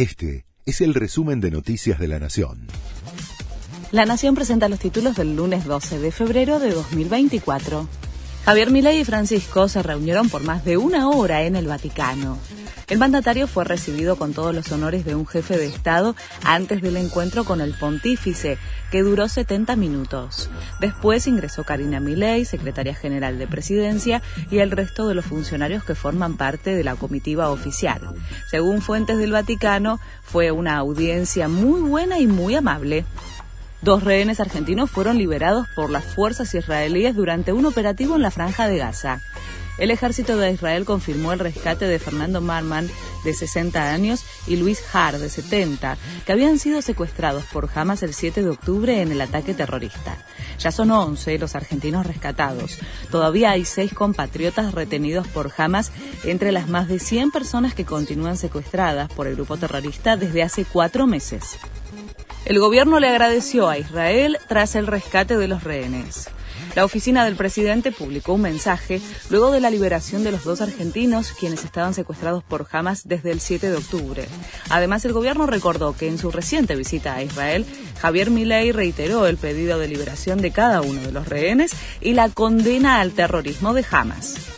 Este es el resumen de Noticias de la Nación. La Nación presenta los títulos del lunes 12 de febrero de 2024. Javier Milei y Francisco se reunieron por más de una hora en el Vaticano. El mandatario fue recibido con todos los honores de un jefe de Estado antes del encuentro con el pontífice, que duró 70 minutos. Después ingresó Karina Milei, secretaria general de Presidencia, y el resto de los funcionarios que forman parte de la comitiva oficial. Según fuentes del Vaticano, fue una audiencia muy buena y muy amable. Dos rehenes argentinos fueron liberados por las fuerzas israelíes durante un operativo en la franja de Gaza. El ejército de Israel confirmó el rescate de Fernando Marman, de 60 años, y Luis Har, de 70, que habían sido secuestrados por Hamas el 7 de octubre en el ataque terrorista. Ya son 11 los argentinos rescatados. Todavía hay seis compatriotas retenidos por Hamas entre las más de 100 personas que continúan secuestradas por el grupo terrorista desde hace cuatro meses. El gobierno le agradeció a Israel tras el rescate de los rehenes. La oficina del presidente publicó un mensaje luego de la liberación de los dos argentinos quienes estaban secuestrados por Hamas desde el 7 de octubre. Además, el gobierno recordó que en su reciente visita a Israel, Javier Milei reiteró el pedido de liberación de cada uno de los rehenes y la condena al terrorismo de Hamas.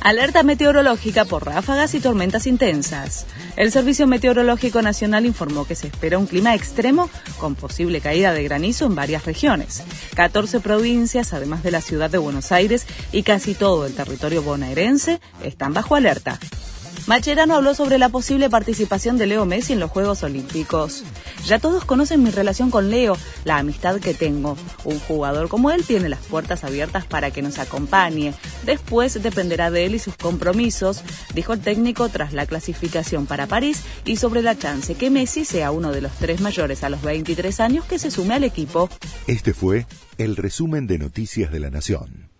Alerta meteorológica por ráfagas y tormentas intensas. El Servicio Meteorológico Nacional informó que se espera un clima extremo con posible caída de granizo en varias regiones. 14 provincias, además de la ciudad de Buenos Aires y casi todo el territorio bonaerense, están bajo alerta. Macherano habló sobre la posible participación de Leo Messi en los Juegos Olímpicos. Ya todos conocen mi relación con Leo, la amistad que tengo. Un jugador como él tiene las puertas abiertas para que nos acompañe. Después dependerá de él y sus compromisos, dijo el técnico tras la clasificación para París y sobre la chance que Messi sea uno de los tres mayores a los 23 años que se sume al equipo. Este fue el resumen de Noticias de la Nación.